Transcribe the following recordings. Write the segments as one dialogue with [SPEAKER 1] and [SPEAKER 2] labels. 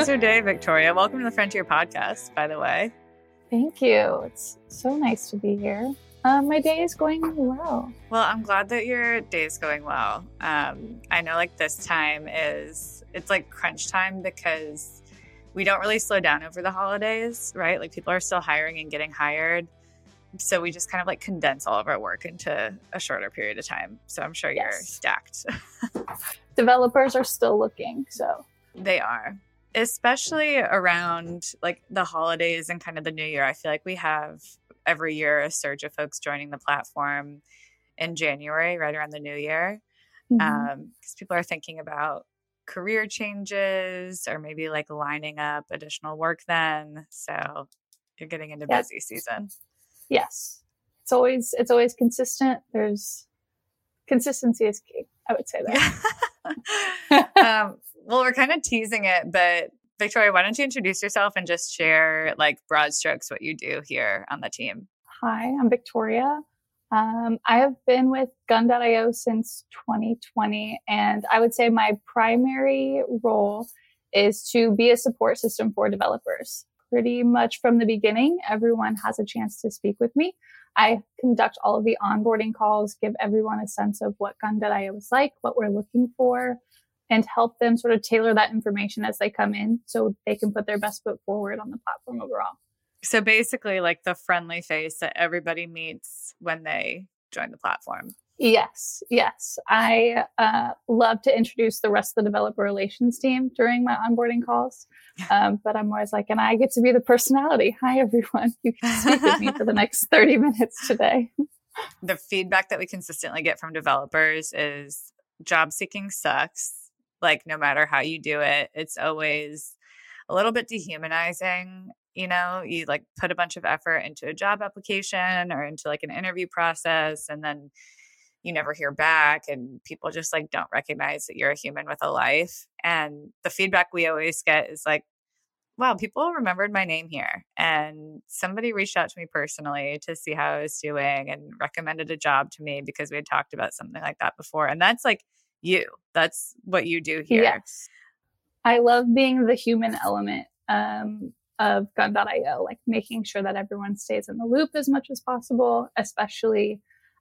[SPEAKER 1] How's your day, Victoria? Welcome to the Frontier Podcast, by the way.
[SPEAKER 2] Thank you. It's so nice to be here. Um, my day is going well.
[SPEAKER 1] Well, I'm glad that your day is going well. Um, I know, like this time is it's like crunch time because we don't really slow down over the holidays, right? Like people are still hiring and getting hired, so we just kind of like condense all of our work into a shorter period of time. So I'm sure you're stacked.
[SPEAKER 2] Developers are still looking, so
[SPEAKER 1] they are especially around like the holidays and kind of the new year. I feel like we have every year a surge of folks joining the platform in January, right around the new year, because mm-hmm. um, people are thinking about career changes or maybe like lining up additional work then. So you're getting into busy season.
[SPEAKER 2] Yes. It's always it's always consistent. There's consistency is key. I would say
[SPEAKER 1] that. um, well, we're kind of teasing it, but Victoria, why don't you introduce yourself and just share like broad strokes what you do here on the team?
[SPEAKER 2] Hi, I'm Victoria. Um, I have been with Gun.io since 2020, and I would say my primary role is to be a support system for developers. Pretty much from the beginning, everyone has a chance to speak with me. I conduct all of the onboarding calls, give everyone a sense of what Gun.io is like, what we're looking for, and help them sort of tailor that information as they come in so they can put their best foot forward on the platform overall.
[SPEAKER 1] So basically, like the friendly face that everybody meets when they join the platform.
[SPEAKER 2] Yes, yes. I uh, love to introduce the rest of the developer relations team during my onboarding calls. Um, but I'm always like, and I get to be the personality. Hi, everyone. You can speak with me for the next 30 minutes today.
[SPEAKER 1] The feedback that we consistently get from developers is job seeking sucks like no matter how you do it it's always a little bit dehumanizing you know? You like put a bunch of effort into a job application or into like an interview process and then you never hear back and people just like don't recognize that you're a human with a life and the feedback we always get is like wow people remembered my name here and somebody reached out to me personally to see how i was doing and recommended a job to me because we had talked about something like that before and that's like you. That's what you do here.
[SPEAKER 2] Yes. I love being the human element um, of gun.io, like making sure that everyone stays in the loop as much as possible, especially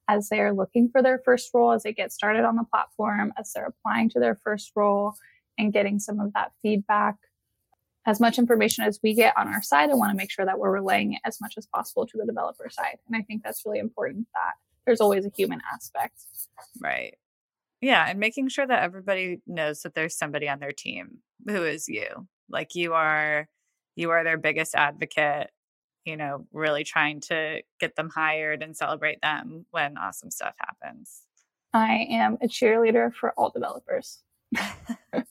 [SPEAKER 2] as they are looking for their first role, as they get started on the platform, as they're applying to their first role and getting some of that feedback. As much information as we get on our side, I want to make sure that we're relaying it as much as possible to the developer side. And I think that's really important that there's always a human aspect.
[SPEAKER 1] Right. Yeah, and making sure that everybody knows that there's somebody on their team who is you. Like you are you are their biggest advocate, you know, really trying to get them hired and celebrate them when awesome stuff happens.
[SPEAKER 2] I am a cheerleader for all developers.
[SPEAKER 1] all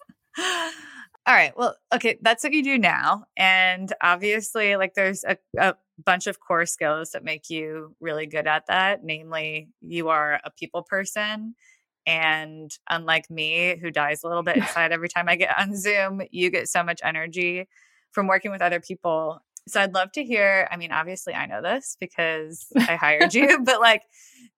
[SPEAKER 1] right. Well, okay, that's what you do now. And obviously, like there's a, a bunch of core skills that make you really good at that. Namely, you are a people person and unlike me, who dies a little bit inside every time I get on Zoom, you get so much energy from working with other people. So I'd love to hear. I mean, obviously I know this because I hired you, but like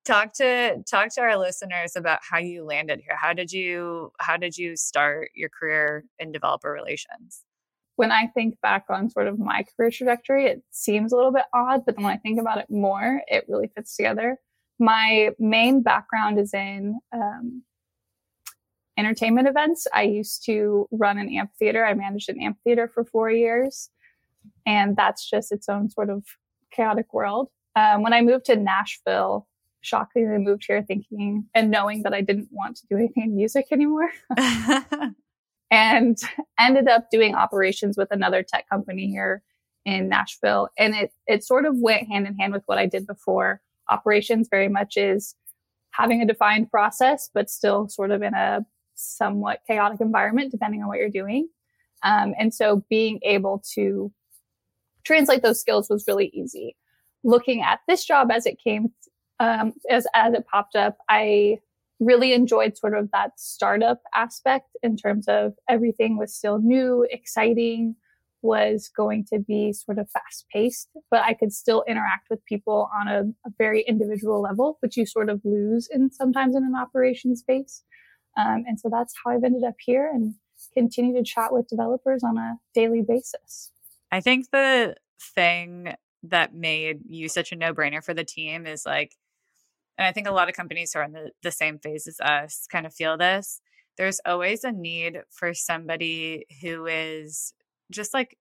[SPEAKER 1] talk to talk to our listeners about how you landed here. How did you how did you start your career in developer relations?
[SPEAKER 2] When I think back on sort of my career trajectory, it seems a little bit odd, but then when I think about it more, it really fits together my main background is in um, entertainment events. I used to run an amphitheater. I managed an amphitheater for four years, and that's just its own sort of chaotic world. Um, when I moved to Nashville, shockingly moved here thinking and knowing that I didn't want to do anything in music anymore. and ended up doing operations with another tech company here in Nashville. And it, it sort of went hand in hand with what I did before operations very much is having a defined process, but still sort of in a somewhat chaotic environment, depending on what you're doing. Um, and so being able to translate those skills was really easy. Looking at this job as it came, um, as, as it popped up, I really enjoyed sort of that startup aspect in terms of everything was still new, exciting was going to be sort of fast paced, but I could still interact with people on a, a, very individual level, which you sort of lose in sometimes in an operation space. Um, and so that's how I've ended up here. And continue to chat with developers on a daily basis.
[SPEAKER 1] I think the thing that made you such a no brainer for the team is like, and I think a lot of companies who are in the, the same phase as us kind of feel this. There's always a need for somebody who is just like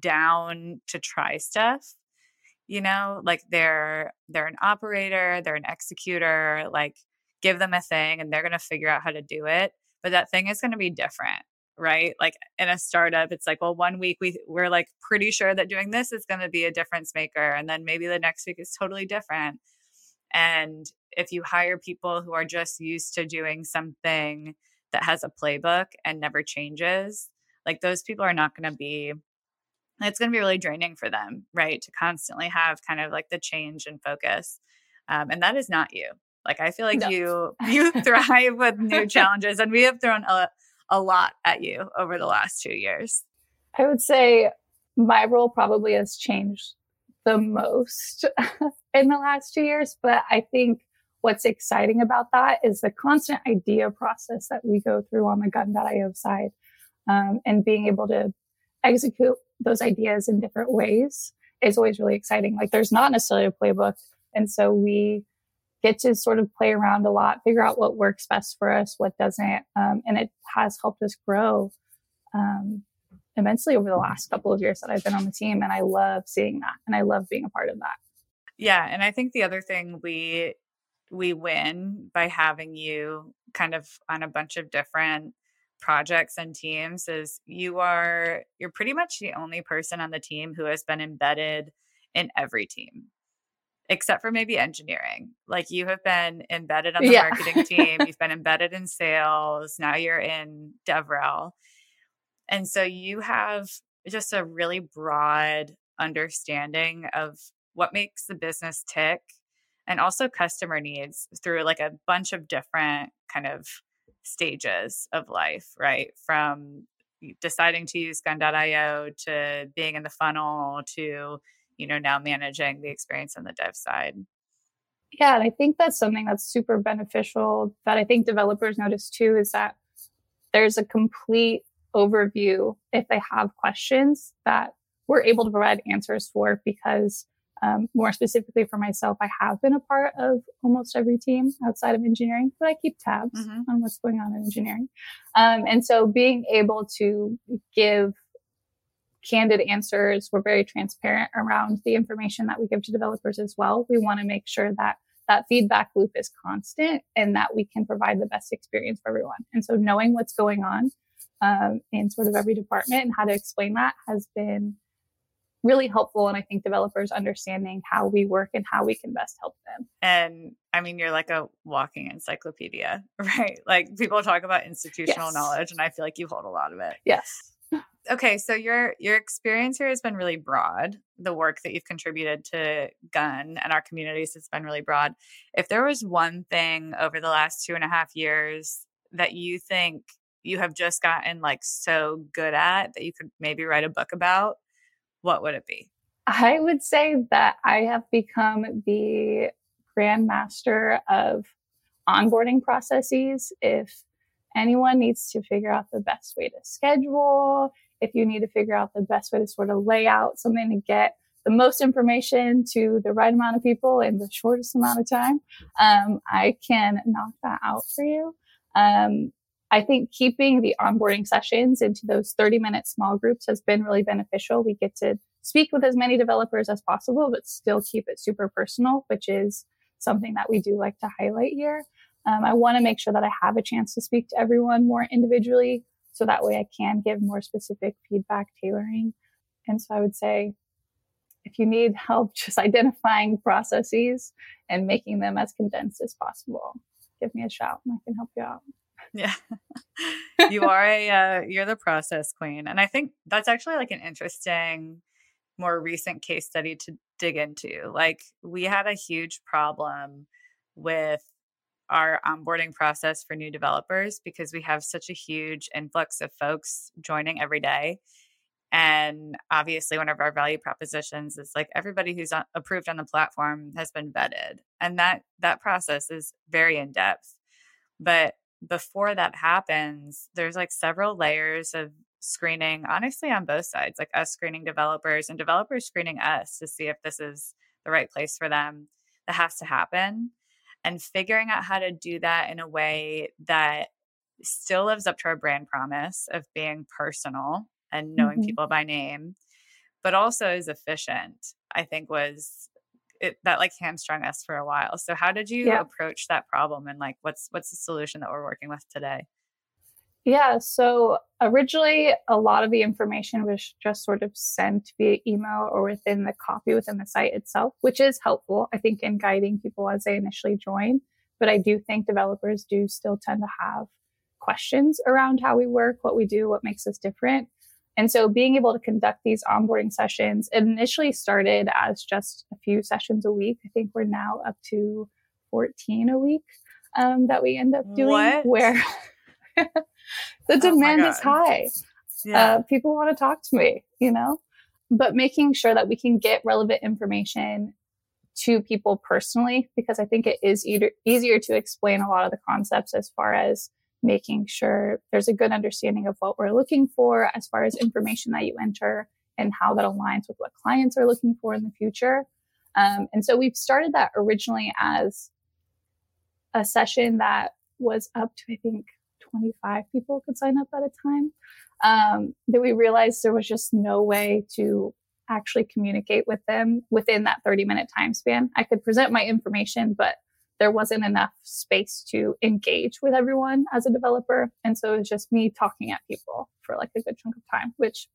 [SPEAKER 1] down to try stuff you know? Like they're they're an operator they're an executor like give them a thing and they're going to figure out how to do it but that thing is going to be different right? Like in a startup it's like well one week we we're like pretty sure that doing this is going to be a difference maker and then maybe the next week is totally different. And if you hire people who are just used to doing something that has a playbook and never changes like those people are not going to be it's going to be really draining for them right to constantly have kind of like the change and focus um, and that is not you like I feel like no. you you thrive with new challenges and we have thrown a, a lot at you over the last 2 years.
[SPEAKER 2] I would say my role probably has changed the most in the last 2 years, but I think what's exciting about that is the constant idea process that we go through on the gun.io side um, and being able to execute those ideas in different ways is always really exciting. Like there's not necessarily a playbook. And so we get to sort of play around a lot, figure out what works best for us, what doesn't. Um, and it has helped us grow um, immensely over the last couple of years that I've been on the team. And I love seeing that. And I love being a part of that.
[SPEAKER 1] Yeah. And I think the other thing we, we win by having you kind of on a bunch of different projects and teams is you are you're pretty much the only person on the team who has been embedded in every team except for maybe engineering. Like you have been embedded on the yeah. marketing team, you've been embedded in sales, now you're in DevRel. And so you have just a really broad understanding of what makes the business tick and also customer needs through like a bunch of different kind of stages of life, right? From deciding to use gun.io to being in the funnel to you know now managing the experience on the dev side
[SPEAKER 2] yeah and i think that's something that's super beneficial that i think developers notice too is that there's a complete overview if they have questions that we're able to provide answers for because um, more specifically for myself, I have been a part of almost every team outside of engineering, but I keep tabs mm-hmm. on what's going on in engineering. Um, and so being able to give candid answers. We're very transparent around the information that we give to developers as well. We want to make sure that that feedback loop is constant and that we can provide the best experience for everyone. And so knowing what's going on um, in sort of every department and how to explain that has been really helpful. And I think developers understanding how we work and how we can best help them.
[SPEAKER 1] And I mean, you're like a walking encyclopedia, right? Like people talk about institutional yes. knowledge, and I feel like you hold a lot of it.
[SPEAKER 2] Yes
[SPEAKER 1] okay so your your experience here has been really broad the work that you've contributed to gun and our communities has been really broad if there was one thing over the last two and a half years that you think you have just gotten like so good at that you could maybe write a book about what would it be
[SPEAKER 2] i would say that i have become the grandmaster of onboarding processes if anyone needs to figure out the best way to schedule, if you need to figure out the best way to sort of lay out something to get the most information to the right amount of people in the shortest amount of time, um, I can knock that out for you. Um, I think keeping the onboarding sessions into those 30 minute small groups has been really beneficial. We get to speak with as many developers as possible, but still keep it super personal, which is something that we do like to highlight here. Um, I want to make sure that I have a chance to speak to everyone more individually so that way I can give more specific feedback tailoring. And so I would say if you need help just identifying processes and making them as condensed as possible, give me a shout and I can help you out.
[SPEAKER 1] Yeah. you are a uh, you're the process queen. And I think that's actually like an interesting more recent case study to dig into. Like we had a huge problem with our onboarding process for new developers because we have such a huge influx of folks joining every day. And obviously, one of our value propositions is like everybody who's approved on the platform has been vetted, and that that process is very in depth. But before that happens, there's like several layers of screening, honestly, on both sides, like us screening developers and developers screening us to see if this is the right place for them that has to happen. And figuring out how to do that in a way that still lives up to our brand promise of being personal and knowing mm-hmm. people by name, but also is efficient, I think was it, that like hamstrung us for a while. So how did you yeah. approach that problem and like what's what's the solution that we're working with today?
[SPEAKER 2] Yeah, so originally a lot of the information was just sort of sent via email or within the copy within the site itself, which is helpful, I think, in guiding people as they initially join. But I do think developers do still tend to have questions around how we work, what we do, what makes us different. And so being able to conduct these onboarding sessions initially started as just a few sessions a week. I think we're now up to 14 a week um, that we end up doing
[SPEAKER 1] what?
[SPEAKER 2] where the oh demand oh is high. Yeah. Uh, people want to talk to me, you know, but making sure that we can get relevant information to people personally, because I think it is e- easier to explain a lot of the concepts as far as making sure there's a good understanding of what we're looking for as far as information that you enter and how that aligns with what clients are looking for in the future. Um, and so we've started that originally as a session that was up to, I think, 25 people could sign up at a time. Um, that we realized there was just no way to actually communicate with them within that 30 minute time span. I could present my information, but there wasn't enough space to engage with everyone as a developer. And so it was just me talking at people for like a good chunk of time, which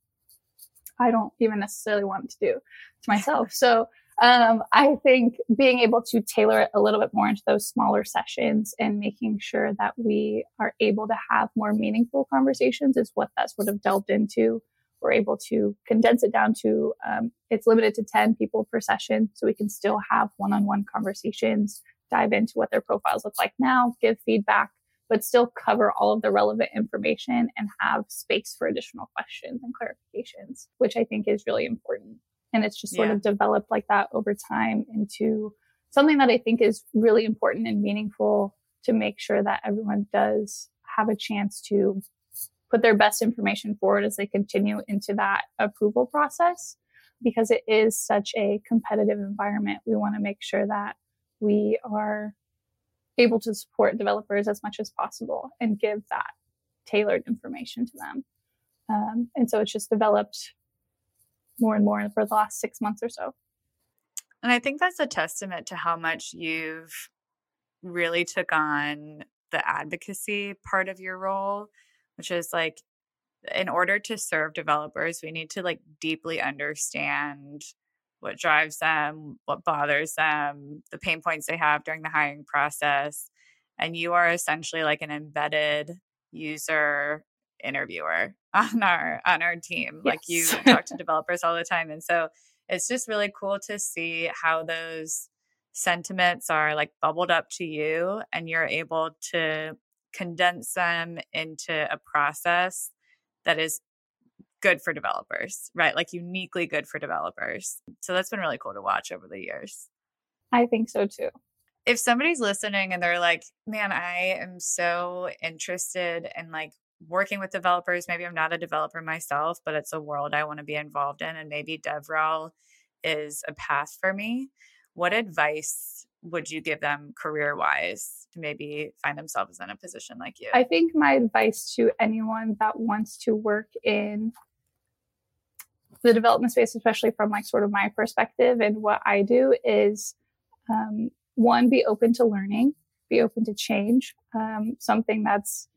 [SPEAKER 2] I don't even necessarily want to do to myself. So um, I think being able to tailor it a little bit more into those smaller sessions and making sure that we are able to have more meaningful conversations is what that sort of delved into. We're able to condense it down to um, it's limited to 10 people per session, so we can still have one on one conversations dive into what their profiles look like now, give feedback, but still cover all of the relevant information and have space for additional questions and clarifications, which I think is really important. And it's just sort yeah. of developed like that over time into something that I think is really important and meaningful to make sure that everyone does have a chance to put their best information forward as they continue into that approval process because it is such a competitive environment. We want to make sure that we are able to support developers as much as possible and give that tailored information to them. Um, and so it's just developed more and more for the last six months or so.
[SPEAKER 1] And I think that's a testament to how much you've really took on the advocacy part of your role, which is like in order to serve developers, we need to like deeply understand what drives them, what bothers them, the pain points they have during the hiring process. And you are essentially like an embedded user interviewer on our on our team. Yes. Like you talk to developers all the time. And so it's just really cool to see how those sentiments are like bubbled up to you and you're able to condense them into a process that is good for developers, right? Like uniquely good for developers. So that's been really cool to watch over the years.
[SPEAKER 2] I think so too.
[SPEAKER 1] If somebody's listening and they're like, man, I am so interested in like working with developers, maybe I'm not a developer myself, but it's a world I want to be involved in, and maybe DevRel is a path for me. What advice would you give them career wise to maybe find themselves in a position like you?
[SPEAKER 2] I think my advice to anyone that wants to work in the development space, especially from like sort of my perspective and what I do is um, one, be open to learning, be open to change. Um, something that's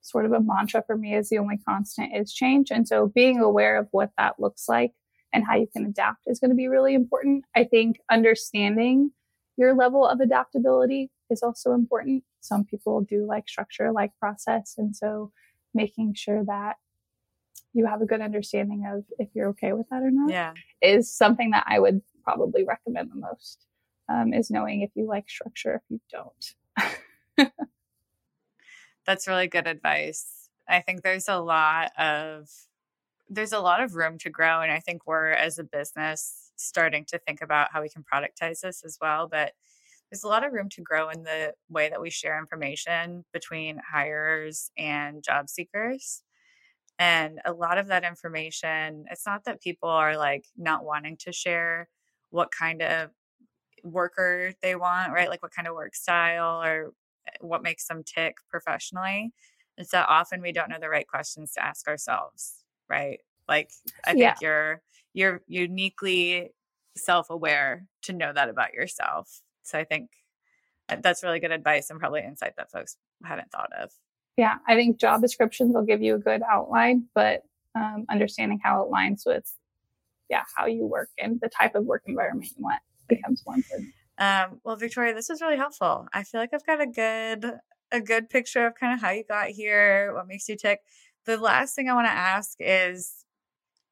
[SPEAKER 2] sort of a mantra for me is the only constant is change. And so being aware of what that looks like and how you can adapt is going to be really important. I think understanding your level of adaptability is also important. Some people do like structure, like process. And so making sure that you have a good understanding of if you're okay with that or not
[SPEAKER 1] yeah.
[SPEAKER 2] is something that I would probably recommend the most. Um, is knowing if you like structure, if you don't.
[SPEAKER 1] That's really good advice. I think there's a lot of there's a lot of room to grow, and I think we're as a business starting to think about how we can productize this as well. But there's a lot of room to grow in the way that we share information between hires and job seekers. And a lot of that information, it's not that people are like not wanting to share what kind of worker they want, right? Like what kind of work style or eh, what makes them tick professionally. It's that often we don't know the right questions to ask ourselves, right? Like I think yeah. you're you're uniquely self-aware to know that about yourself. So I think uh, that's really good advice and probably insight that folks hadn't thought of.
[SPEAKER 2] Yeah, I think job descriptions will give you a good outline, but um, understanding how it aligns with, yeah, how you work and the type of work environment you want becomes more important.
[SPEAKER 1] Um, well, Victoria, this was really helpful. I feel like I've got a good a good picture of kind of how you got here, what makes you tick. The last thing I want to ask is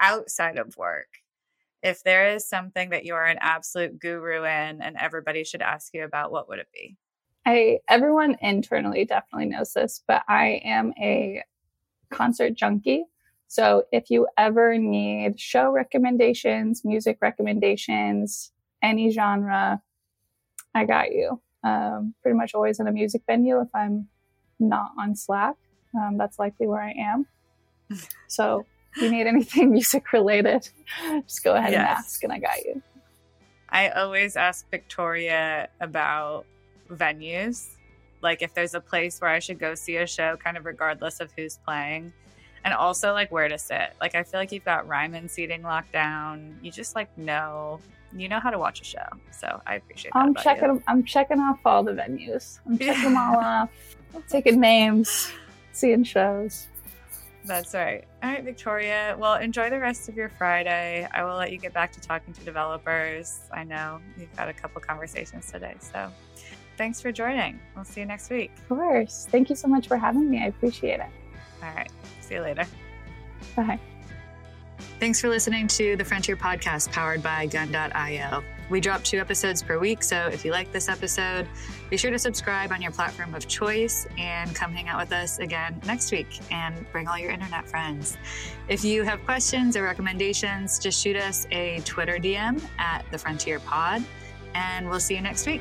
[SPEAKER 1] outside of work, if there is something that you're an absolute guru in and everybody should ask you about, what would it be?
[SPEAKER 2] I everyone internally definitely knows this, but I am a concert junkie. So if you ever need show recommendations, music recommendations, any genre, I got you. Um, pretty much always in a music venue if I'm not on Slack. Um, that's likely where I am. So if you need anything music related, just go ahead yes. and ask, and I got you.
[SPEAKER 1] I always ask Victoria about venues. Like if there's a place where I should go see a show, kind of regardless of who's playing. And also like where to sit. Like I feel like you've got Ryman seating locked down. You just like know you know how to watch a show. So I appreciate that.
[SPEAKER 2] I'm checking you. I'm checking off all the venues. I'm checking them all off. taking names, seeing shows.
[SPEAKER 1] That's right. All right, Victoria. Well, enjoy the rest of your Friday. I will let you get back to talking to developers. I know you've got a couple conversations today. So thanks for joining. We'll see you next week.
[SPEAKER 2] Of course. Thank you so much for having me. I appreciate it.
[SPEAKER 1] All right. See you later.
[SPEAKER 2] Bye.
[SPEAKER 1] Thanks for listening to the Frontier Podcast powered by Gun.io. We drop two episodes per week, so if you like this episode, be sure to subscribe on your platform of choice and come hang out with us again next week and bring all your internet friends. If you have questions or recommendations, just shoot us a Twitter DM at the Frontier Pod, and we'll see you next week.